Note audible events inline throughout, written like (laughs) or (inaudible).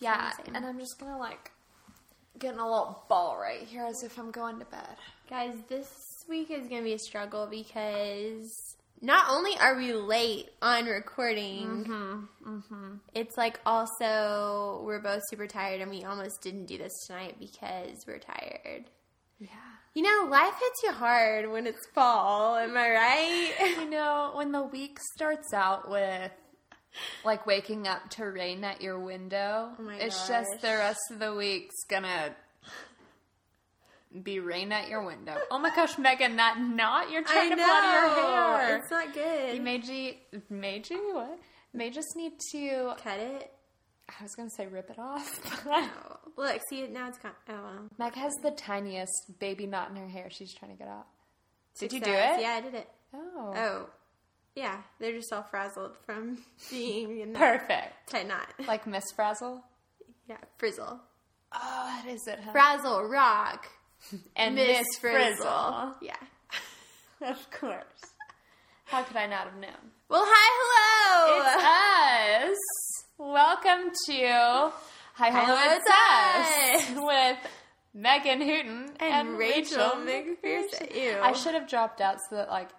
Yeah, and I'm just gonna like getting a little ball right here as if I'm going to bed. Guys, this week is to be a struggle because not only are we late on recording, Mm-hmm. it's like also we're both super tired and we almost didn't do this tonight because we're tired. Yeah. You know, life hits you hard when it's fall, am I right? You know, when the week starts out with like waking up to rain at your window, Oh my it's gosh. just the rest of the week's gonna be rain at your window. Oh my gosh, Megan, that knot you're trying to put on your hair. It's not good. You made you made you what? May just need to cut it. I was gonna say rip it off. (laughs) Oh, look, see it now. It's gone. Oh, well. Meg has the tiniest baby knot in her hair she's trying to get out. Did you do it? Yeah, I did it. Oh. Oh, yeah. They're just all frazzled from (laughs) being in that Perfect. tight knot. Like Miss Frazzle? yeah, frizzle, Oh, that is it, huh? frazzle, rock, and Miss Frizzle. Frizzle. Yeah. (laughs) Of course. How could I not have known? Well, hi, hello. It's us. Welcome to Hi Hello, It's it's Us (laughs) with Megan Hooten And Rachel McPherson. Ew. I should have dropped out so that like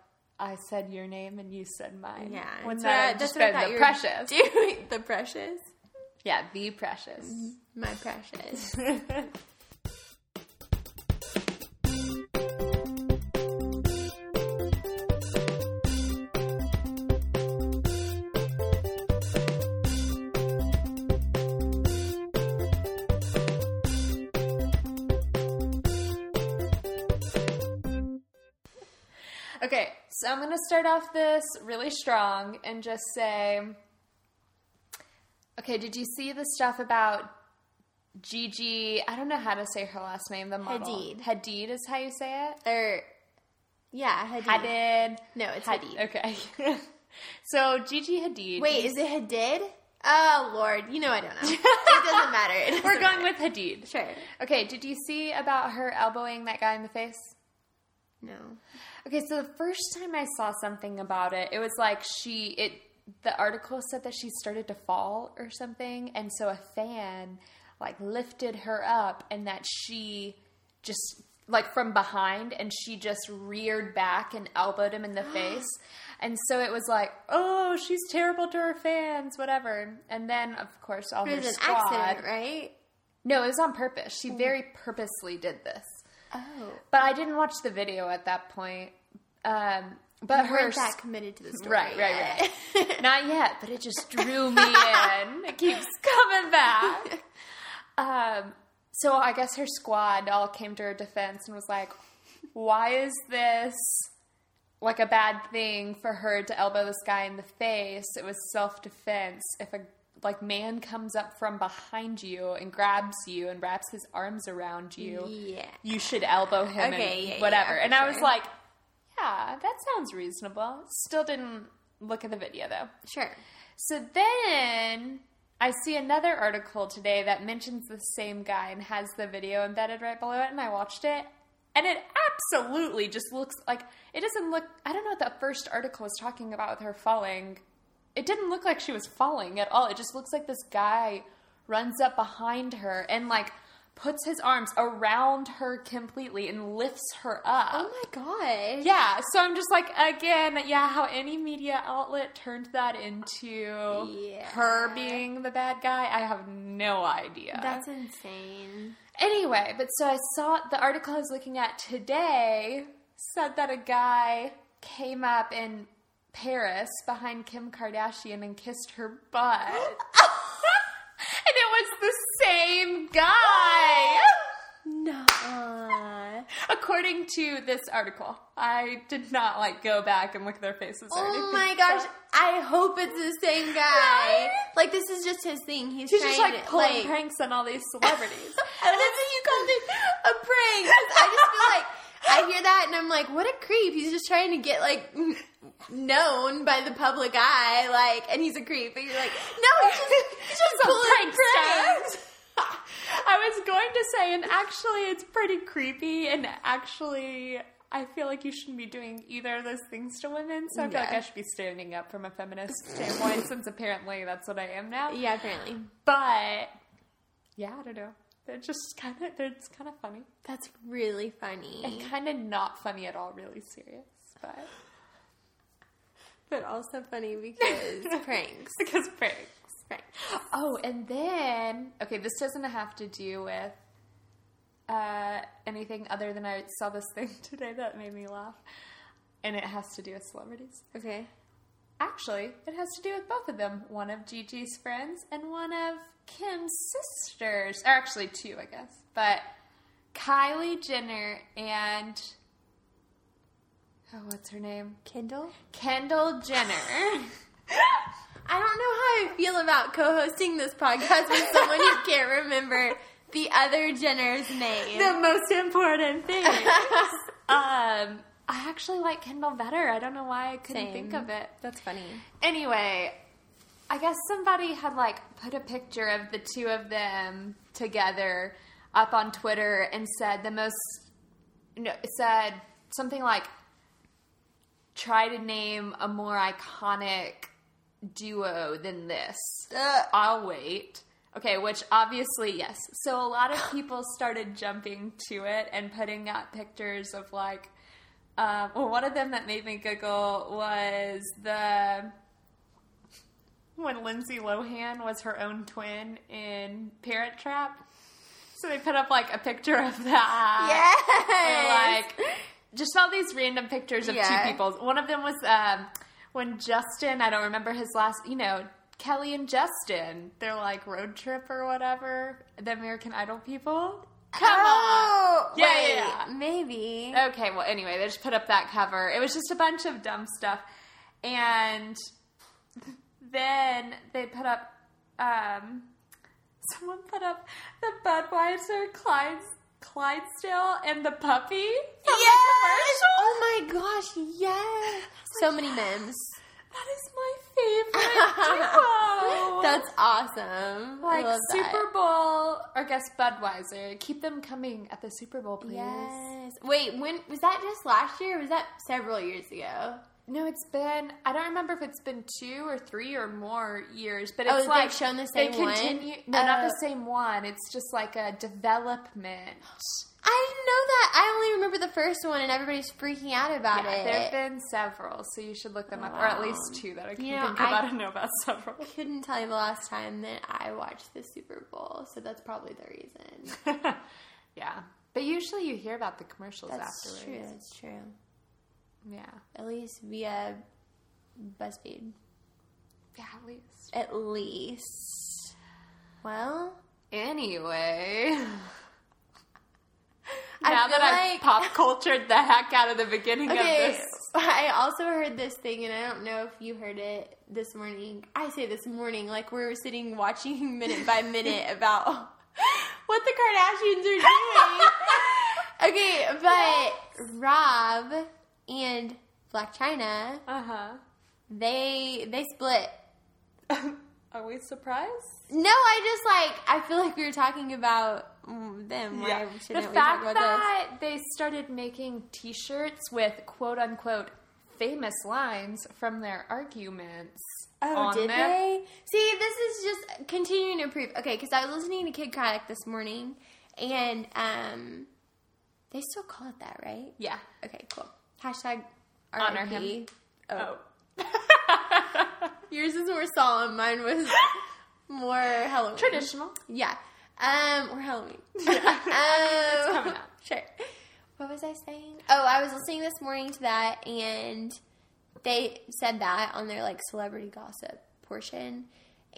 I said your name and you said mine. yeah, that's that that's what I the precious? Doing (laughs) the precious, Yeah, the precious. Mm-hmm. my precious. (laughs) so I'm going to start off this really strong and just say Okay, did you see the stuff about Gigi? I don't know how to say her last name, the model. Hadid. Hadid is how you say it? or yeah, Hadid. Hadid. No, it's Had- Hadid. Okay. (laughs) so Gigi Hadid. Wait, is it Hadid? Oh Lord, you know I don't know. it doesn't matter. (laughs) It doesn't We're going matter. with Hadid. sure. Okay, did you see about her elbowing that guy in the face? No. Okay, so the first time I saw something about it, it was like she it the article said that she started to fall or something, and so a fan like lifted her up and that she just like from behind and she just reared back and elbowed him in the (gasps) face. And so it was like, oh, she's terrible to her fans, whatever. And then, of course, all It her was an squad. accident, right? No, it was on purpose. She hmm. very purposely did this. Oh. But I didn't watch the video at that point. Um, but You her weren't that committed to the (laughs) story. right, right, right. (laughs) Not yet, but it just drew me in. It keeps (laughs) coming back. Um, so I guess her squad all came to her defense and was like, "Why is this like a bad thing for her to elbow this guy in the face? It was self defense. If a like man comes up from behind you and grabs you and wraps his arms around you, Yeah. you should elbow him Okay, and yeah, yeah, whatever. for and I was like, yeah, that sounds reasonable. Still didn't look at the video though. Sure. So then I see another article today that mentions the same guy and has the video embedded right below it, and I watched it. And it absolutely just looks like it doesn't look. I don't know what that first article was talking about with her falling. It didn't look like she was falling at all. It just looks like this guy runs up behind her and like puts his arms around her completely and lifts her up. Oh my god. Yeah, so I'm just like, again, yeah, how any media outlet turned that into Yeah. her being the bad guy, I have no idea. That's insane. anyway, but so I saw the article I was looking at today said that a guy came up in Paris behind Kim Kardashian and kissed her butt. (laughs) and it was the same guy. No. According to this article, I did not like go back and look at their faces. Or Oh my gosh. so- I hope it's the same guy. Right? Like this is just his thing. He's, He's just like to pulling like pranks on all these (laughs) celebrities. And that's what you called it a prank. I just feel (laughs) like I hear that and I'm like, what a creep. He's just trying to get like known by the public eye, like, and he's a creep. But you're like, no, he's just, he's just a pulling prankster. pranks. I was going to say, and actually, it's pretty creepy, and actually, I feel like you shouldn't be doing either of those things to women. So I feel like I should be standing up from a feminist standpoint, since apparently that's what I am now. Yeah, apparently. But yeah, I don't know. They're just kind of they're it's kind of funny That's really funny. and kind of not funny at all. Really serious, but But also funny because (laughs) pranks. because pranks. Pranks. Oh, and then okay, this doesn't have to do with uh, anything other than I saw this (laughs) thing today that made me laugh, and it has to do with celebrities. Okay. Actually, it has to do with both of them. One of Gigi's friends and one of Kim's sisters. Or actually, two, I guess. But Kylie Jenner and. Oh, what's her name? Kendall? Kendall Jenner. (laughs) I don't know how I feel about co-hosting this podcast with someone who can't remember the other Jenner's name. the most important thing. (laughs) um, I actually like Kendall better. I don't know why I couldn't Same. think of it. That's funny. Anyway, I guess somebody had like put a picture of the two of them together up on Twitter and said the most no it said something like try to name a more iconic duo than this. Ugh. I'll wait. Okay, which obviously, yes. So a lot of people started jumping to it and putting up pictures of like, um, well, one of them that made me giggle was the when Lindsay Lohan was her own twin in Parent Trap. So they put up like a picture of that. Yes. And, like just all these random pictures of Yeah. two people. One of them was um, when Justin, I don't remember his last, you know, Kelly and Justin, they're like road trip or whatever, the American Idol people. Come oh, on. Yeah, wait, yeah, yeah. Maybe. Okay, well, anyway, they just put up that cover. It was just a bunch of dumb stuff. And then they put up, um, someone put up the Budweiser Clydes, Clydesdale and the puppy yes! the. Oh my gosh, yes. So many memes. That is my favorite. (laughs) That's awesome. I like love that. Super Bowl or guess Budweiser. Keep them coming at the Super Bowl, please. Yes. Wait, when was that just last year or was that several years ago? No, it's been. I don't remember if it's been two or three or more years, but Oh, it's they've like shown the they same one? continue. No, not the Oh. same one. It's just like a development. I didn't know that. I only remember the first one and everybody's freaking out about Yeah, it. there have been several, so you should look them up, or at least two that I can You know, think I- about and know about several. I (laughs) couldn't tell you the last time that I watched the Super Bowl, so that's probably the reason. (laughs) yeah, but usually you hear about the commercials That's afterwards. true. That's true. Yeah, At least via BuzzFeed. yeah, at least. At least. Well, Anyway. Now that I've like- pop cultured the heck out of the beginning okay. of this. I also heard this thing, and I don't know if you heard it this morning. I say this morning, like we were sitting watching (laughs) minute by minute about (laughs) what the Kardashians are doing. (laughs) okay, but Rob and Blac Chyna, Uh huh. they they split. (laughs) Are we surprised? No, I just like I feel like we were talking about them. Why The shouldn't we fact talk about this? that they started making T-shirts with quote unquote famous lines from their arguments. Oh, on did them. they? See, this is just continuing to prove. Okay, because I was listening to Kidd Kraddick this morning, and um, they still call it that, right? Yeah. Okay, cool. Hashtag Honor RIP. him. Oh. Oh. (laughs) yours is more solemn. Mine was more Halloween. Traditional. Yeah. Um, or Halloween. (laughs) It's um, coming up. (laughs) Sure. What was I saying? Oh, I was listening this morning to that, and they said that on their like celebrity gossip portion.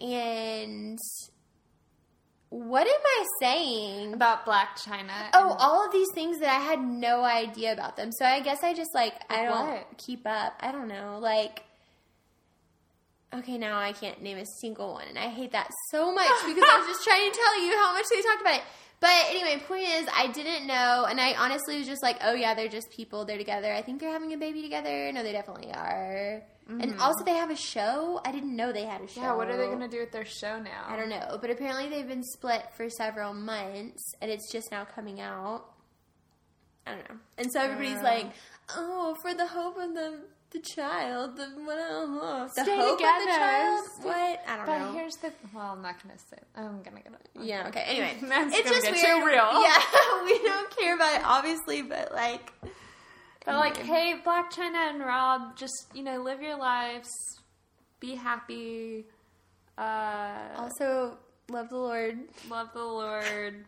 And what am I saying? About Blac Chyna. Oh, all of these things that I had no idea about them. So I guess I just like I don't What? keep up. I don't know. Like okay, now I can't name a single one, and I hate that so much (laughs) because I was just trying to tell you how much they talked about it. But anyway, point is, I didn't know, and I honestly was just like, oh yeah, they're just people. They're together. I think they're having a baby together. No, they definitely are. And also, they have a show. I didn't know they had a show. yeah, what are they going to do with their show now? I don't know, but apparently they've been split for several months, and it's just now coming out. I don't know, and so everybody's Uh. like, "Oh, for the hope of them the child, the, uh, the Stay hope of the child. What? I don't But know. But here's the well, I'm not gonna say. I'm gonna get it. Yeah. Okay. Anyway, (laughs) That's it's just get weird. too real. (laughs) Yeah, (laughs) we don't care about it, obviously, but like, But like, hey, Blac Chyna and Rob, just you know, live your lives, be happy, uh, also love the Lord. love the Lord,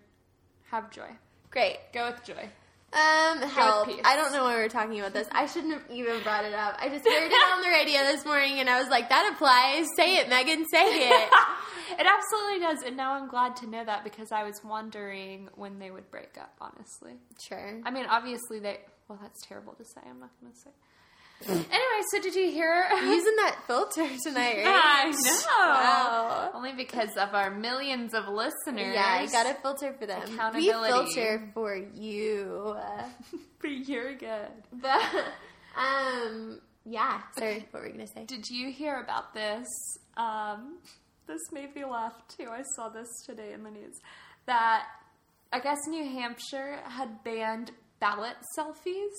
have joy. Great. Go with joy. Um, help. I don't know why we're talking about this. I shouldn't have even brought it up. I just heard it on the radio this morning and I was like, that applies. Say it, Megan, say it. (laughs) it absolutely does, and now I'm glad to know that because I was wondering when they would break up. Honestly, sure. I mean, obviously they. Well, that's terrible to say. I'm not going to say. Anyway, so did you hear? (laughs) Using that filter tonight, right? I know. Wow. Only because of our millions of listeners. Yeah, I got a filter for them. We filter for you. (laughs) for your good. (laughs) But, um, yeah. Sorry, what were you going to say? Did you hear about this? Um, this made me laugh too. I saw this today in the news. That I guess New Hampshire had banned ballot selfies.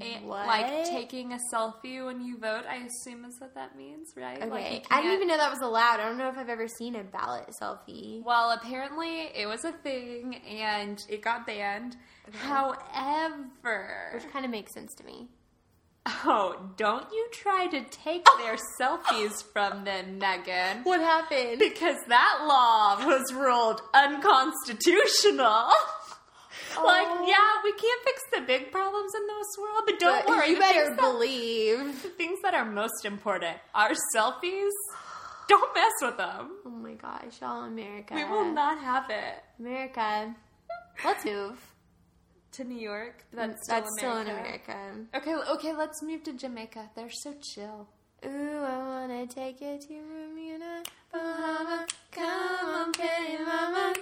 Eh, and, What? Like taking a selfie when you vote, I assume is what that means, right? Like, Okay. I didn't even know that was allowed. I don't know if I've ever seen a ballot selfie. Well, apparently it was a thing and it got banned. However, Which kind of makes sense to me. oh, don't you try to take (laughs) their selfies from them, Megan. What happened? Because that law was ruled unconstitutional. (laughs) like, Oh. yeah, we can't fix the big problems in this world, but don't But worry. You better things that- believe. (laughs) the things that are most important are selfies. (sighs) Don't mess with them. Oh my gosh, all America. We will not have it. America. Let's move. To New York, that's, That's still, still in America. America. Okay, okay, let's move to Jamaica. They're so chill. Ooh, I wanna take you to Bermuda, Bahama. Come on, pretty mama.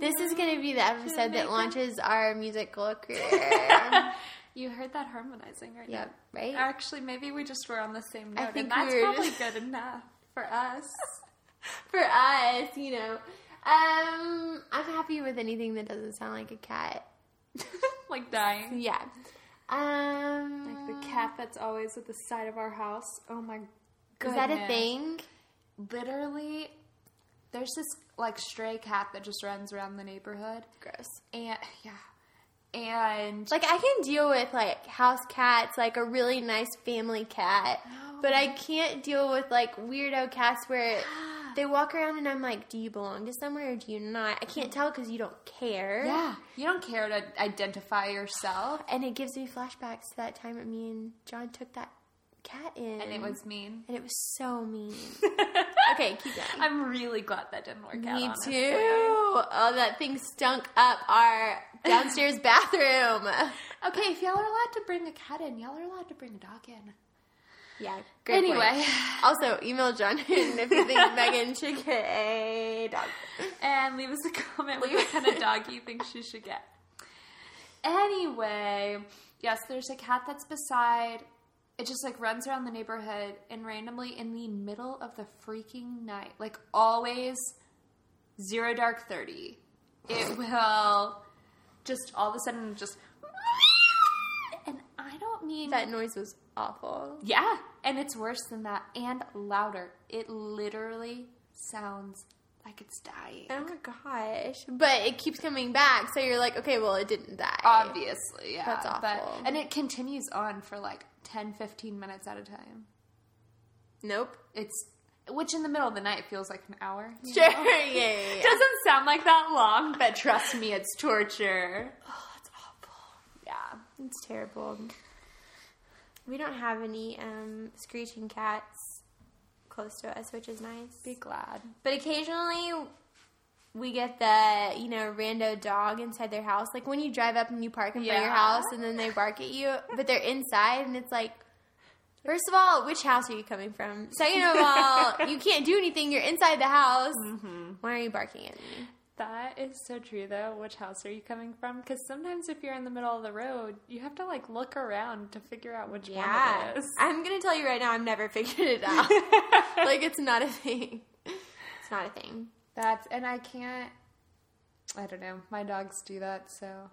This is gonna be the episode that launches our musical (laughs) career. You heard that harmonizing right yep, right? Actually, maybe we just were on the same I note, think and that's we probably good enough for us. (laughs) For us, you know. Um, I'm happy with anything that doesn't sound like a cat. (laughs) like dying. Yeah. Um, Like the cat that's always at the side of our house. Oh my god. is that a thing? Literally, there's this like stray cat that just runs around the neighborhood, Gross. and yeah, and Like I can deal with like house cats, like a really nice family cat, but I can't deal with like weirdo cats where they walk around and I'm like, do you belong to somewhere or do you not? I can't tell because you don't care. yeah, you don't care to identify yourself, And it gives me flashbacks to that time that me and John took that cat in, and it was mean. and it was so mean. (laughs) okay, keep going. I'm really glad that didn't work out. Me honestly. too. Oh, that thing stunk up our downstairs (laughs) bathroom. Okay, if y'all are allowed to bring a cat in, y'all are allowed to bring a dog in. Yeah. Great point. Anyway, (laughs) Also, email John if you think Megan should get a dog. and leave us a comment with what kind of dog you think she should get. Anyway, yes, there's a cat that's beside. It just like runs around the neighborhood and randomly in the middle of the freaking night, like always, zero dark thirty, it will just all of a sudden just. (laughs) And I don't mean That noise was awful. yeah, and it's worse than that and louder. It literally sounds like it's dying. Oh my gosh. But it keeps coming back, so you're like, okay, well, it didn't die. Obviously, yeah. That's But, awful. and it continues on for like 10, 15 minutes at a time. Nope. It's which in the middle of the night feels like an hour. Sure, (laughs) yeah, yeah, yeah. (laughs) Doesn't sound like that long, but trust me, it's torture. (sighs) Oh, that's awful. Yeah. It's terrible. We don't have any um, screeching cats close to us, which is nice. Be glad. But occasionally we get the, you know, rando dog inside their house. Like when you drive up and you park in front of your house and then they bark at you, but they're inside and it's like, first of all, which house are you coming from? Second of all, (laughs) you can't do anything. You're inside the house. Mm-hmm. Why are you barking at me? That is so true, though. Which house are you coming from? Because sometimes if you're in the middle of the road, you have to like look around to figure out which one it is. I'm going to tell you right now, I've never (laughs) figured it out. (laughs) like it's not a thing. It's not a thing. That's and I can't. I don't know. My dogs do that, so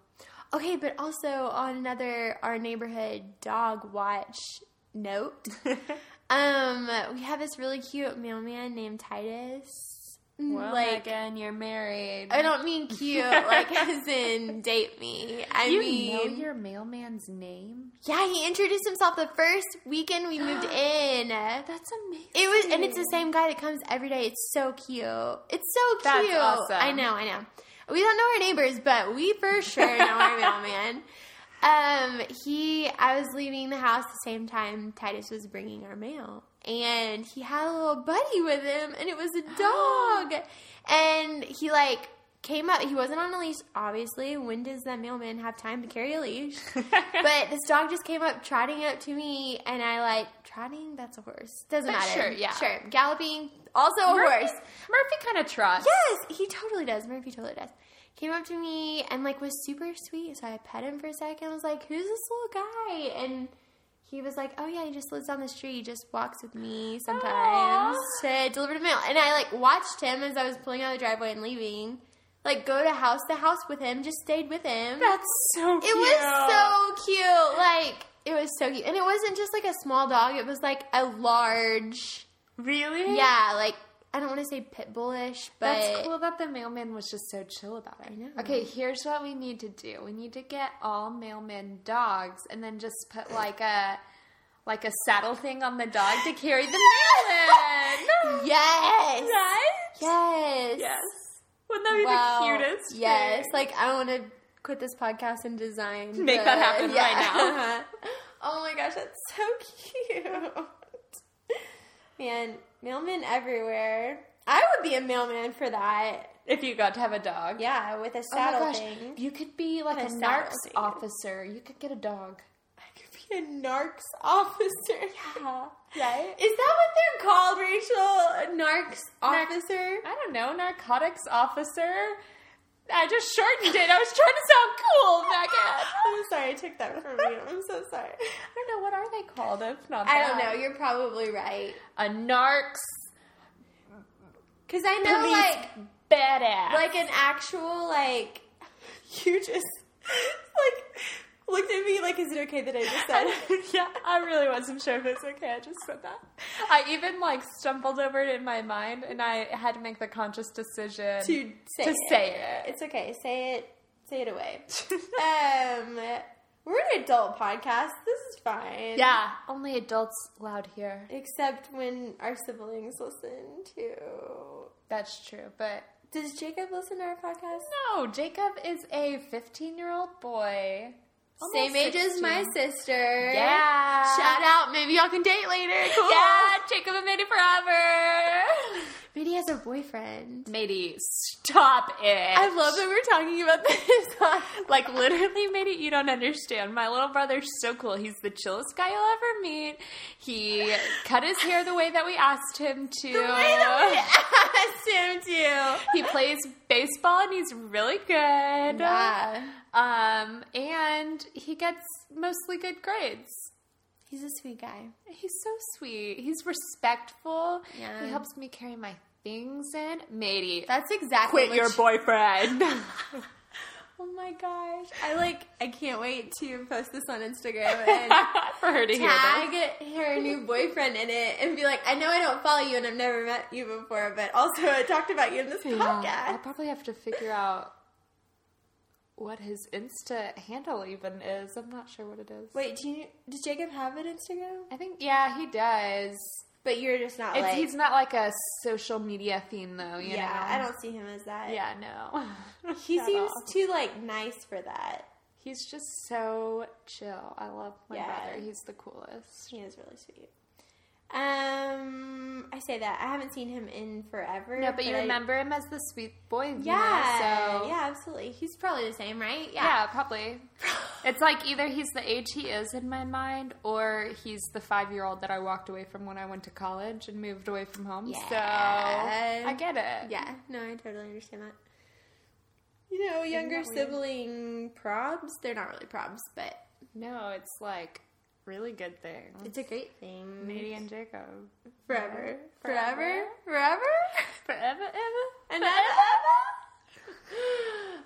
Okay, but also on another our neighborhood dog watch note. (laughs) um, we have this really cute mailman named Titus. Well, like Megan, you're married. I don't mean cute, like (laughs) as in date me. I you mean, know your mailman's name? yeah, he introduced himself the first weekend we moved (gasps) in. That's amazing. It was, and it's the same guy that comes every day. It's so cute. It's so cute. That's awesome. I know, I know. We don't know our neighbors, but we for (laughs) sure know our mailman. Um, he, I was leaving the house the same time Titus was bringing our mail, and he had a little buddy with him, and it was a (gasps) dog. and he like came up. He wasn't on a leash, obviously. When does that mailman have time to carry a leash? (laughs) but this dog just came up trotting up to me, and I like trotting. That's a horse. Doesn't But matter. sure, yeah. sure. Galloping, also a Murphy, horse. Murphy kind of trots. Yes, he totally does. Murphy totally does. Came up to me and like was super sweet. So I pet him for a second. I was like, "Who's this little guy?" And he was like, "Oh yeah, he just lives down the street. He just walks with me sometimes to deliver the mail." And I like watched him as I was pulling out of the driveway and leaving. Like go to house to house with him. Just stayed with him. That's so cute. It was so cute. Like it was so cute, and it wasn't just like a small dog. It was like a large. Really? Yeah, like I don't want to say pit bullish, but That's cool that the mailman was just so chill about it. I know. Okay, here's what we need to do. We need to get all mailman dogs and then just put like a like a saddle thing on the dog to carry the mail in. (laughs) Yes. right? Yes. Yes. Wouldn't that be Wow. the cutest? Yes. thing? Like I want to quit this podcast and design. (laughs) Make that the- happen right now. (laughs) oh my gosh, that's so cute. Man, mailman everywhere. I would be a mailman for that. if you got to have a dog. Yeah, with a Oh my saddle gosh, thing. you could be like And a a narcs thing. officer. You could get a dog. I could be a narcs officer. (laughs) Yeah. Right? Is that what they're called, Rachel? A narcs Narc- officer? I don't know, narcotics officer. I just shortened it. I was trying to sound cool, Megan. (laughs) I'm sorry, I took that from you. I'm so sorry. I don't know what are they called if not I don't that? know. You're probably right. A narcs Because I know, police like, badass. like an actual, like, (laughs) you just, like, looked at me like, is it okay that I just said (laughs) yeah, I really wasn't sure if it's okay. I just said that. I even like stumbled over it in my mind, and I had to make the conscious decision to say to it? say it. It's okay. Say it. Say it away. (laughs) um, we're an adult podcast. This is fine. Yeah, only adults allowed here. Except when our siblings listen too. That's true, but Does Jacob listen to our podcast? no, Jacob is a 15 year old boy. Same Almost age as my sister. Yeah. Shout out. Maybe y'all can date later. Cool. Yeah, Jacob and Mady forever. Maybe has a boyfriend. Mady, stop it. I love that we're talking about this. (laughs) Like literally, Mady, you don't understand. My little brother's so cool. He's the chillest guy you'll ever meet. He cut his hair the way that we asked him to. The way that we asked him to. he plays baseball and he's really good. Yeah. Um, and he gets mostly good grades. He's a sweet guy. He's so sweet. He's respectful. Yeah. He helps me carry my things in. Mady, That's exactly quit what your she- boyfriend. (laughs) (laughs) Oh my gosh. I like I can't wait to post this on Instagram (laughs) and For her to hear tag her new boyfriend in it and be like, I know I don't follow you and I've never met you before, but also I talked about you in this Yeah, I'll probably have to figure out what his Insta handle even is. I'm not sure what it is. Wait, do you does Jacob have an Instagram? I think yeah, he does. But you're just not It's, like he's not like a social media theme though. You Yeah, know? I don't see him as that. Yeah, no. (laughs) He seems all. too like nice for that. He's just so chill. I love my Yeah. brother. He's the coolest. He is really sweet. Um, I say that I haven't seen him in forever. No, but you I- remember him as the sweet boy. you Yeah, know, so yeah, absolutely. He's probably the same, right? yeah, probably. (laughs) It's like either he's the age he is in my mind, or he's the five year old that I walked away from when I went to college and moved away from home. So I get it. Yeah, no, I totally understand that. You know, younger that weird? sibling probs, they're not really probs, but No, it's like really good thing. it's a great thing. Mady and Jacob. Forever. Forever. Forever? Forever? Forever, ever. And ever? (laughs)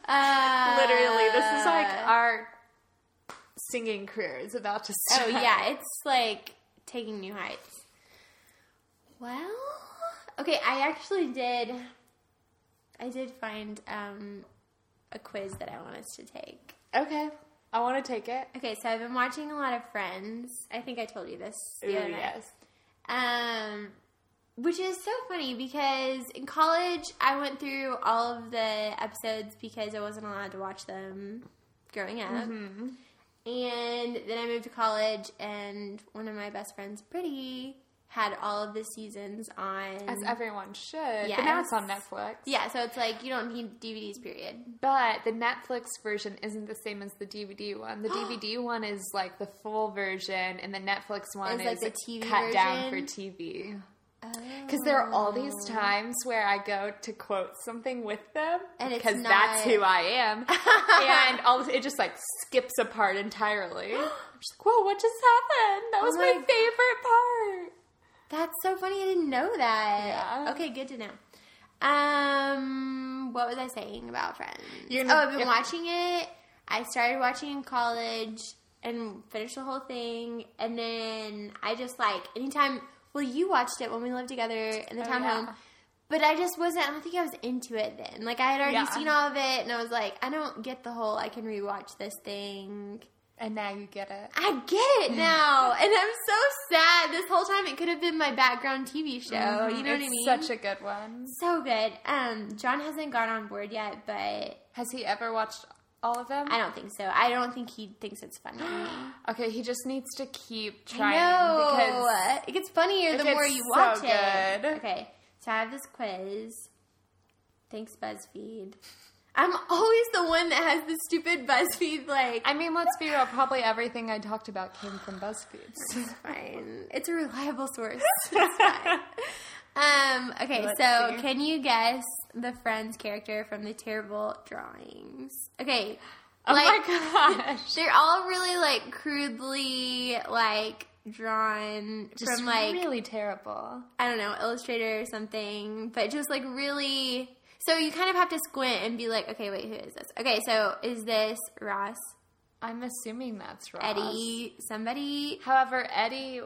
Uh, Literally, this is like our singing career is about to start. Oh yeah, it's like taking new heights. Well, okay, I actually did. I did find um, a quiz that I want us to take. Okay. I want to take it. Okay, so I've been watching a lot of Friends. I think I told you this the other night. Um, which is so funny because in college I went through all of the episodes because I wasn't allowed to watch them growing up. Mm-hmm. And then I moved to college, and one of my best friends, Pretty, had all of the seasons on. As everyone should. But now it's on Netflix. yeah, so it's like you don't need DVDs, period. But the Netflix version isn't the same as the DVD one. The (gasps) DVD one is like the full version, and the Netflix one Is like is the TV cut down for? TV. Because oh. there are all these Oh. times where I go to quote something with them, And it's because that's who I am, (laughs) and all of, it just like skips apart entirely. I'm (gasps) just like, whoa, what just happened? That oh was Oh my, my- favorite part. That's so funny. I didn't know that. Yeah. Okay, good to know. Um, what was I saying about Friends? You're oh, I've been watching it. I started watching in college and finished the whole thing, and then I just like anytime. Well, you watched it when we lived together in the Oh, townhome. yeah. But I just wasn't. I don't think I was into it then. Like I had already Yeah. seen all of it, and I was like, I don't get the whole. I can rewatch this thing. And now you get it. I get it now, and I'm so sad. This whole time, it could have been my background TV show. Mhm. You know it's what I mean? Such a good one. so good. Um, John hasn't got on board yet, but Has he ever watched all of them? I don't think so. I don't think he thinks it's funny. (gasps) Okay, he just needs to keep trying because it gets funnier the It more you so watch good. it. Okay, so I have this quiz. Thanks, BuzzFeed. I'm always the one that has the stupid BuzzFeed like. I mean, let's be real. Probably everything I talked about came from BuzzFeed. It's fine. It's a reliable source. (laughs) It's fine. Um, okay, Let's so see. can you guess the friend's character from the terrible drawings? Okay. oh like, my gosh! They're all really like crudely like drawn Just from like really terrible. I don't know, Illustrator or something, but just like really so you kind of have to squint and be like, okay, wait, who is this? Okay, so is this Ross, I'm assuming that's Ross. Eddie, somebody? However, Eddie,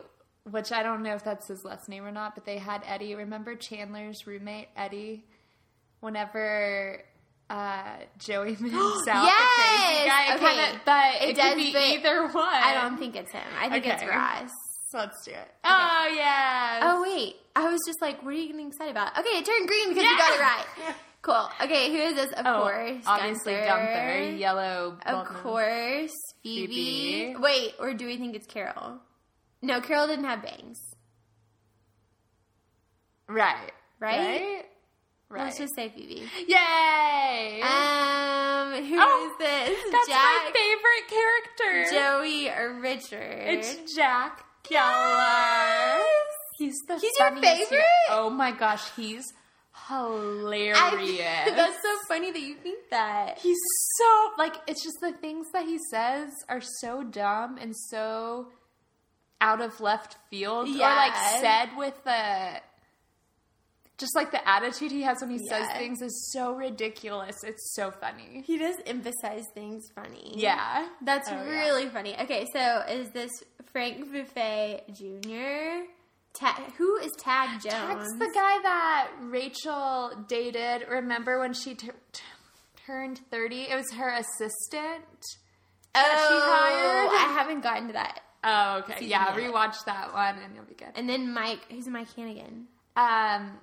which I don't know if that's his last name or not, but they had Eddie. Remember Chandler's roommate Eddie? Whenever uh, Joey (gasps) moves out, Yes! guy, Okay. kinda, but It it, does, could be either one. I don't think it's him. I think it's Ross. So let's do it. Oh yeah. Oh wait, I was just like, what are you getting excited about? Okay, it turned green because you got it right. (laughs) Cool. Okay, who is this? Of Oh, course, obviously Gunther, yellow. Of course, Phoebe. Phoebe. Wait, or do we think it's Carol? No, Carol didn't have bangs. Right. Right? Right. Right. Let's just say Phoebe. Yay! Um, who is Oh, this? That's my favorite character. Joey, or Richard? It's Jack Geller. He's the He's your favorite? Oh my gosh, he's hilarious. I- that's so funny that you think that. He's so like it's just the things that he says are so dumb and so out of left field or like said with the just like the attitude he has when he says things is so ridiculous. It's so funny. He does emphasize things funny. Yeah. That's Oh, yeah. really funny. Okay, so is this Frank Buffay Jr.? Ta- who is Tag Jones? That's the guy that Rachel dated. Remember when she tur- t- turned 30? It was her assistant. that she oh, hired? I haven't gotten to that. Oh, okay. Yeah, yet. rewatch that one and you'll be good. And then Mike, who's Mike Hannigan? Um,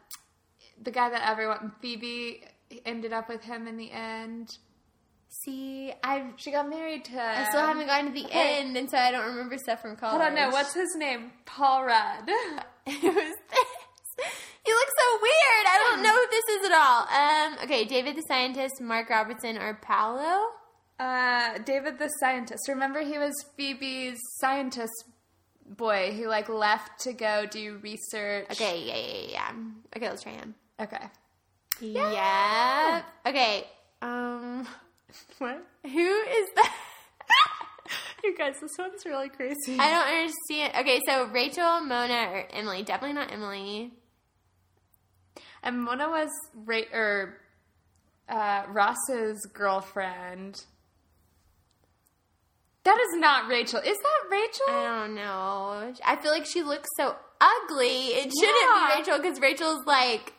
the guy that everyone, Phoebe, ended up with him in the end. See, I've She got married to. I still haven't gotten to the okay. end, and so I don't remember stuff from college. Hold on, no. What's his name? Paul Rudd. (laughs) it was this? You look so weird. I don't know who this is at all. Um, okay, David the scientist, Mark Robinson, or Paolo? Uh, David the scientist. Remember, he was Phoebe's scientist boy who like left to go do research. Okay, yeah, yeah, yeah. Okay, let's try him. Okay. Yeah. Okay. Um, (laughs) What? who is that? (laughs) You guys, this one's really crazy. I don't understand. Okay, so Rachel, Mona, or Emily? Definitely not Emily. and Mona was Ra- or uh, Ross's girlfriend. That is not Rachel. Is that Rachel? I don't know. I feel like she looks so ugly. It shouldn't Yeah. be Rachel because Rachel's like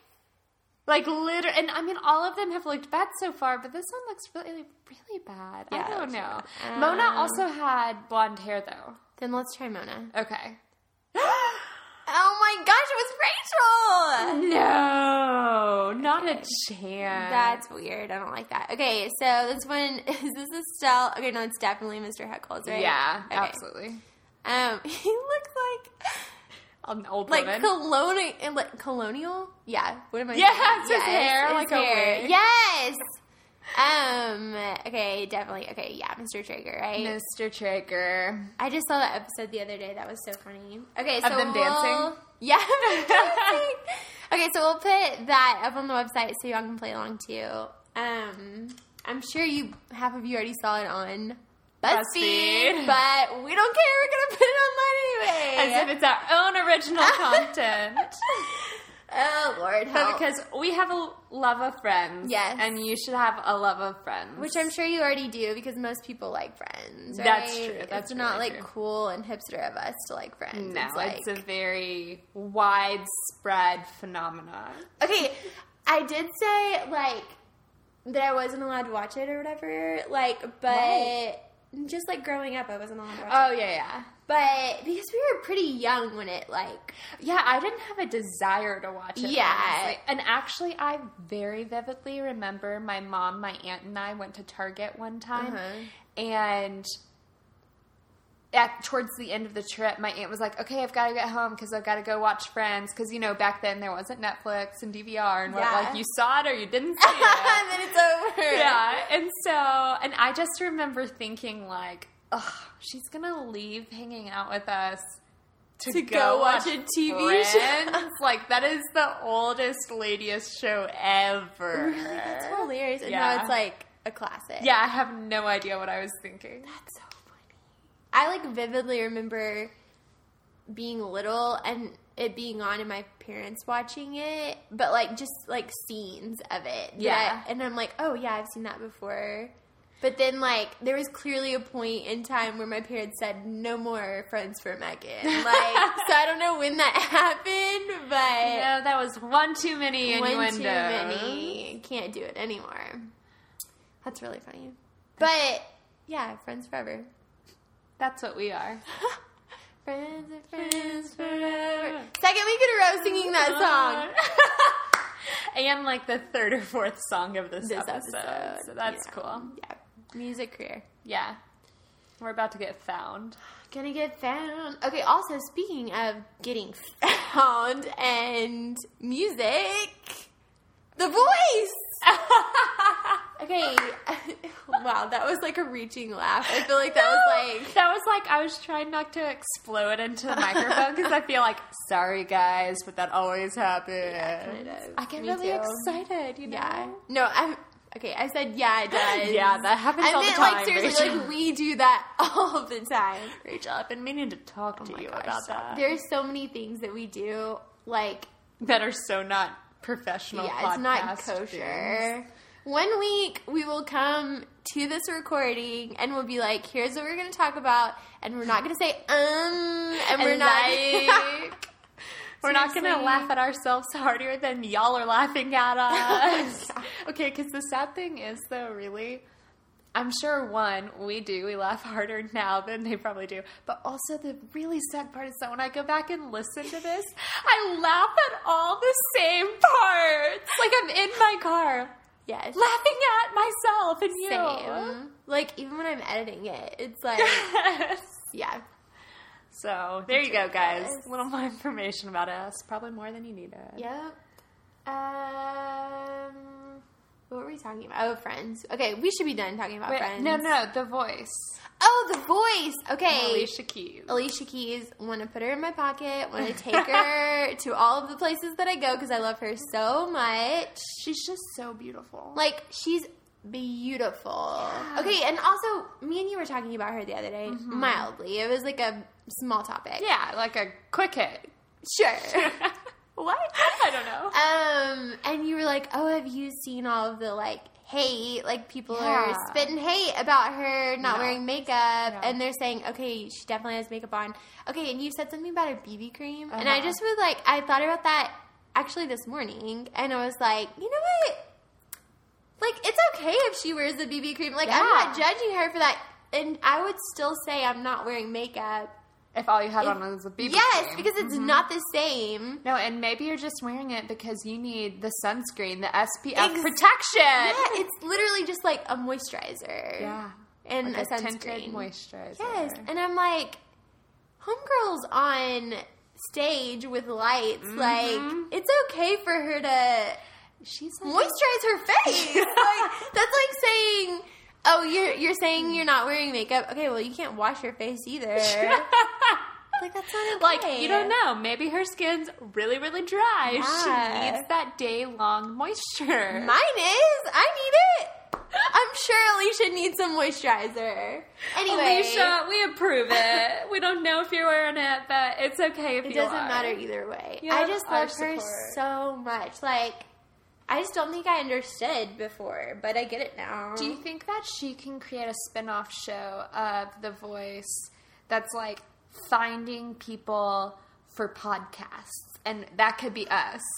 Like literally, and I mean all of them have looked bad so far, but this one looks really really bad. Yeah, I don't know. true. Mona Um, also had blonde hair though. Then let's try Mona. Okay. (gasps) Oh my gosh, it was Rachel! No, not Okay. a chance. That's weird. I don't like that. Okay, so this one (laughs) is this Estelle? Okay, no, it's definitely Mr. Heckles, right? yeah, Okay. absolutely. Um, (laughs) he looks like An old like woman. colonial, like colonial. Yeah. What am I? Yeah, saying? it's his hair, like a wig. Yes. Um. Okay, definitely. Okay, yeah, Mr. Treeger. right? Mr. Treeger. I just saw that episode the other day. That was so funny. Okay, so Of them we'll- dancing? (laughs) Yeah, dancing. okay, so we'll put that up on the website so y'all can play along too. Um, I'm sure you half of you already saw it on BuzzFeed, (laughs) but we don't care. We're gonna put it online anyway, As if it's our own original (laughs) content. oh Lord, But because we have a love of friends. Yes. And you should have a love of friends. which I'm sure you already do because most people like Friends. Right? That's true. That's it's not like true. cool and hipster of us to like Friends. No, it's like it's a very widespread phenomenon. Okay, I did say like that I wasn't allowed to watch it or whatever. Like, but Right. Just like growing up, I wasn't allowed to watch Oh it. yeah, yeah. But because we were pretty young when it like Yeah, I didn't have a desire to watch it. Yeah. honestly. And actually, I very vividly remember my mom, my aunt, and I went to Target one time, Uh-huh. and at towards the end of the trip, my aunt was like, "Okay, I've got to get home because I've got to go watch Friends." Because you know, back then there wasn't Netflix and DVR, and what, Yeah. like you saw it or you didn't (laughs) see and it. then it's over. yeah, and so, and I just remember thinking like, "Ugh, she's gonna leave hanging out with us." To, To go watch a TV show. (laughs) Like that is the oldest, ladiest show ever. Really? That's hilarious. And Yeah. now it's like a classic. Yeah, I have no idea what I was thinking. That's so. I like vividly remember being little and it being on and my parents watching it, but like just like scenes of it. Yeah. And I'm like, oh yeah, I've seen that before. But then like there was clearly a point in time where my parents said no more friends for Megan. (laughs) Like so I don't know when that (laughs) happened, but No, that was one too many one too many. Can't do it anymore. That's really funny. But yeah, friends forever. That's what we are. (laughs) Friends are friends forever. Second week in a row singing that uh-huh. song. (laughs) and like the third or fourth song of this, This episode. episode. So that's Yeah. cool. Yeah. Music career. Yeah. We're about to get found. (gasps) Gonna get found. Okay, also speaking of getting found and music, The Voice. (laughs) Okay. (laughs) wow, that was like a reaching laugh. I feel like that was like That was like I was trying not to explode into the microphone because I feel like sorry guys, but that always happens. of. I get Me really too. excited, you know. Yeah. No, I okay, I said yeah, it does. (laughs) Yeah, that happens I all the time. like seriously, Rachel. like we do that (laughs) all the time. Rachel, I've been meaning to talk oh to Oh my you gosh, about that. There's so many things that we do, like that are so not professional. yeah, it's not kosher. things. One week we will come to this recording and we'll be like, "Here's what we're going to talk about," and we're not going to say um, and we're not. like, (laughs) We're not going to laugh at ourselves harder than y'all are laughing at (laughs) us. okay, because the sad thing is, though, really, I'm sure one, we do. We laugh harder now than they probably do. But also, the really sad part is that when I go back and listen to this, I laugh at all the same parts. Like I'm in my car yes, laughing at myself and you. same. Like even when I'm editing it, it's like yeah. so there you go, guys. A little more (laughs) information about us. Probably more than you needed. Yep. Um, what were we talking about? Oh, friends. Okay, we should be done talking about Wait, friends. no, no, the voice. Oh, the voice. Okay. Alicia Keys. Alicia Keys. Want to put her in my pocket. Want to (laughs) take her to all of the places that I go because I love her so much. She's just so beautiful. Like she's beautiful. Okay, and also me and you were talking about her the other day, mm-hmm. mildly. It was like a small topic. yeah, like a quick hit. Sure. (laughs) what? I don't know. Um, and you were like, "Oh, have you seen all of the like hate. Like people Yeah. are spitting hate about her not No. wearing makeup, No. and they're saying, okay, she definitely has makeup on. Okay, and you said something about a BB cream, and I Uh-huh. just was like, I thought about that actually this morning, and I was like, you know what? Like it's okay if she wears the BB cream. Like I'm not judging her for that, and I would still say I'm not wearing makeup. If all you had If- on was a BB yes, cream. because it's Mhm. not the same. No, and maybe you're just wearing it because you need the sunscreen, the SPF Ex- protection. Yeah, it's literally just like a moisturizer. Yeah. and Like a a tinted sunscreen. moisturizer. Yes, and I'm like, homegirls on stage with lights. Like, Mhm. it's okay for her to she's like moisturize her face. (laughs) like, that's like saying, "Oh, you're you're saying you're not wearing makeup. Okay, well, you can't wash your face either." (laughs) like that's not okay. Like you don't know, maybe her skin's really, really dry. Yeah. She needs that day long moisture. Mine is. I need it. I'm sure Alicia needs some moisturizer. Anyway, Alicia, we approve it. (laughs) we don't know if you're wearing it, but it's okay if It you It doesn't are. matter either way. You I just love her support. so much. Like, I just don't think I understood before, but I get it now. Do you think that she can create a spin-off show of The Voice that's like finding people for podcasts and that could be us? (gasps)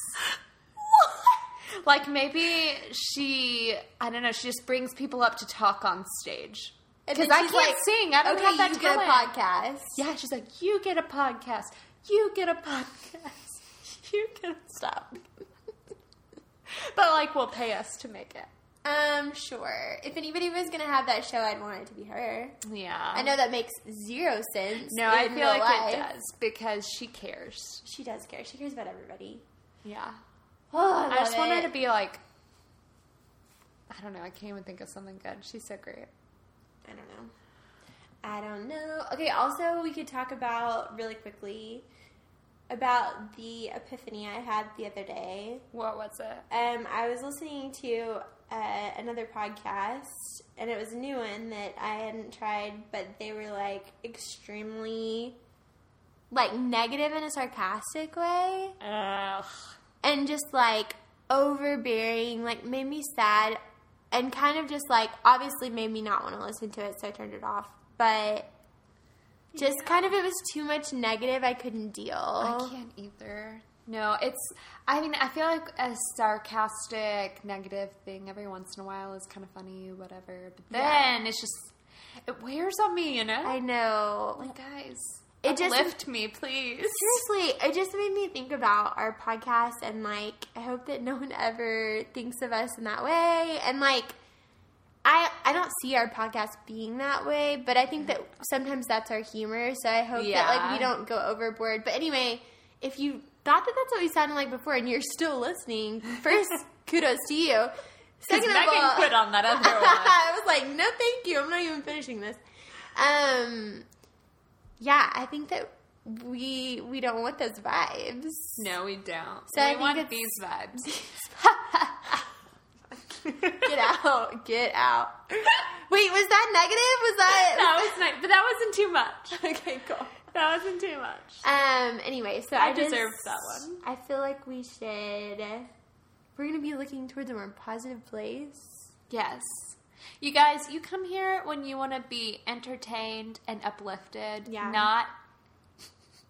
Like maybe she, I don't know, she just brings people up to talk on stage. Because I can't like, sing. I don't okay, have that you get a talent. podcast. Yeah, she's like, you get a podcast. You get a podcast. (laughs) You get stop. Will pay us to make it. Um, sure. If anybody was gonna have that show, I'd want it to be her. Yeah, I know that makes zero sense. No, I feel like life. it does because she cares. She does care. She cares about everybody. Yeah, Oh, I, I, just love want her to be like, I don't know. I can't even think of something good. She's so great. I don't know. I don't know. Okay, also we could talk about really quickly about the epiphany I had the other day. What was it? Um, I was listening to uh, another podcast, and it was a new one that I hadn't tried, but they were like extremely like negative in a sarcastic way, Ugh. and just like overbearing, like made me sad, and kind of just like obviously made me not want to listen to it, so I turned it off. But just kind of it was too much negative. I couldn't deal. I can't either. No, it's. I mean, I feel like a sarcastic, negative thing every once in a while is kind of funny, whatever. But then Yeah. it's just it wears on me, you know. I know. like guys, It just- lift me, please. Seriously, it just made me think about our podcast and like I hope that no one ever thinks of us in that way. And like I I don't see our podcast being that way, but I think that sometimes that's our humor. So I hope that like we don't go overboard. But anyway, if you thought that that's what we sounded like before and you're still listening, first (laughs) kudos to you. Second of Megan all, quit on that other (laughs) one. I was like, no, thank you. I'm not even finishing this. Um, yeah, I think that we we don't want those vibes. No, we don't. So we think want these vibes. (laughs) (laughs) Get out, get out. Wait, was that negative? Was that? (laughs) that was nice, but that wasn't too much. (laughs) okay, cool. That wasn't too much. Um. Anyway, so I, I just- deserved that one. I feel like we should. We're gonna be looking towards a more positive place. Yes. You guys, you come here when you want to be entertained and uplifted, Yeah. not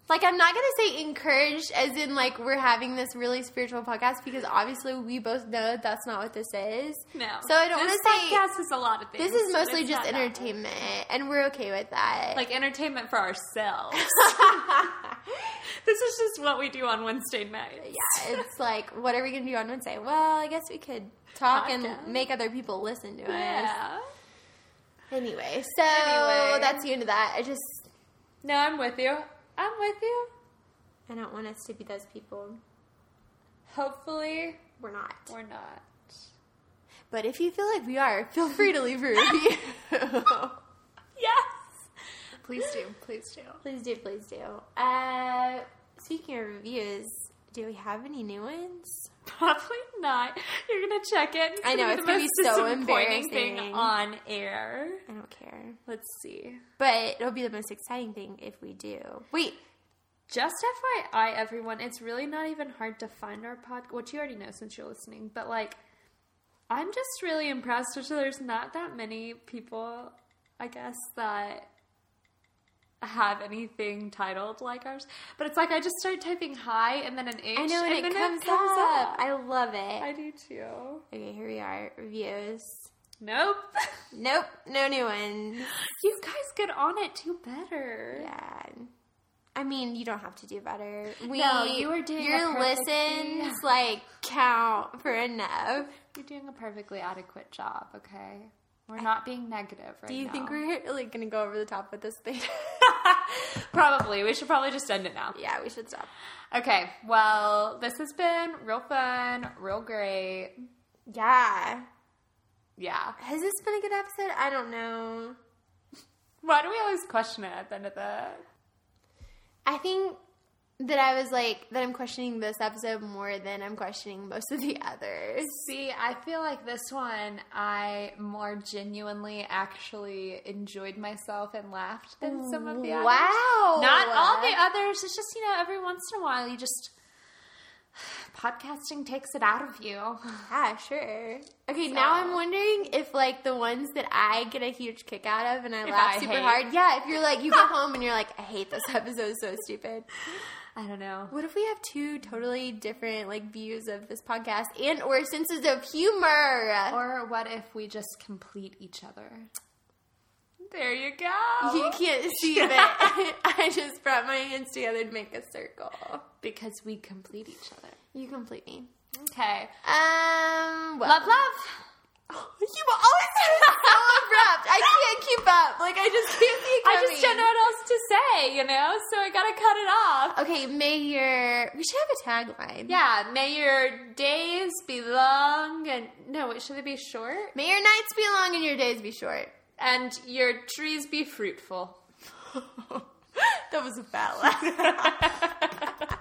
Like, I'm not gonna say encouraged, as in like we're having this really spiritual podcast, because obviously we both know that's not what this is. no. So I don't want to say podcast is a lot of things. this is mostly just entertainment, and we're okay with that. like entertainment for ourselves. (laughs) (laughs) this is just what we do on Wednesday nights. yeah, it's like, what are we gonna do on Wednesday? Well, I guess we could talk Podcast. and make other people listen to us. Yeah. Anyway, so Anyway. that's the end of that. I just No, I'm with you. I'm with you. I don't want us to be those people. Hopefully, We're not. we're not. But if you feel like we are, feel free to leave a review. (laughs) Yes. Please do. Please do. please do, please do. Uh, speaking of reviews, do we have any new ones? (laughs) Probably not. You're gonna check it. It's I know, gonna it's gonna be so disappointing thing embarrassing. on air. I don't care. Let's see. But it'll be the most exciting thing if we do. Wait, Just FYI, everyone, it's really not even hard to find our pod, which you already know since you're listening. But like, I'm just really impressed. So there's not that many people, I guess, that have anything titled like ours. But it's like I just start typing hi and then an H. I know, and, and it, then comes up. I love it. I do too. okay, here we are. Reviews. Nope. Nope, no new ones. you guys get on it. Do better. Yeah. I mean, you don't have to do better. We, No, you were doing your listens (laughs) like count for enough. You're doing a perfectly adequate job. Okay. We're not being negative right Do you now. think we're like gonna go over the top with this thing? (laughs) probably. We should probably just end it now. yeah, we should stop. Okay. Well, this has been real fun, real great. Yeah. Yeah. Has this been a good episode? I don't know. Why do we always question it at the end of the? I think that I was like that I'm questioning this episode more than I'm questioning most of the (laughs) others. See, I feel like this one I more genuinely actually enjoyed myself and laughed than some of the others. Wow. Not all the others. It's just, you know, every once in a while you just (sighs) podcasting takes it out of you. (laughs) Yeah, sure. Okay, now I'm wondering if like the ones that I get a huge kick out of and I If laugh I super hate. hard. Yeah, if you're like you go (laughs) home and you're like, I hate this episode, so stupid. I don't know. What if we have two totally different like views of this podcast and or senses of humor? Or what if we just complete each other? There you go. you can't see (laughs) that (laughs) I just brought my hands together to make a circle. because we complete each other. You complete me. Okay. Um, well, Love, love. (laughs) You always so abrupt. I can't keep up. Like I just can't it I just don't know what else to say, you know, so I gotta cut it off. Okay, may your we should have a tagline. Yeah, may your days be long and no, wait, should they be short? May your nights be long and your days be short. And your trees be fruitful. (laughs) that was a bad laugh.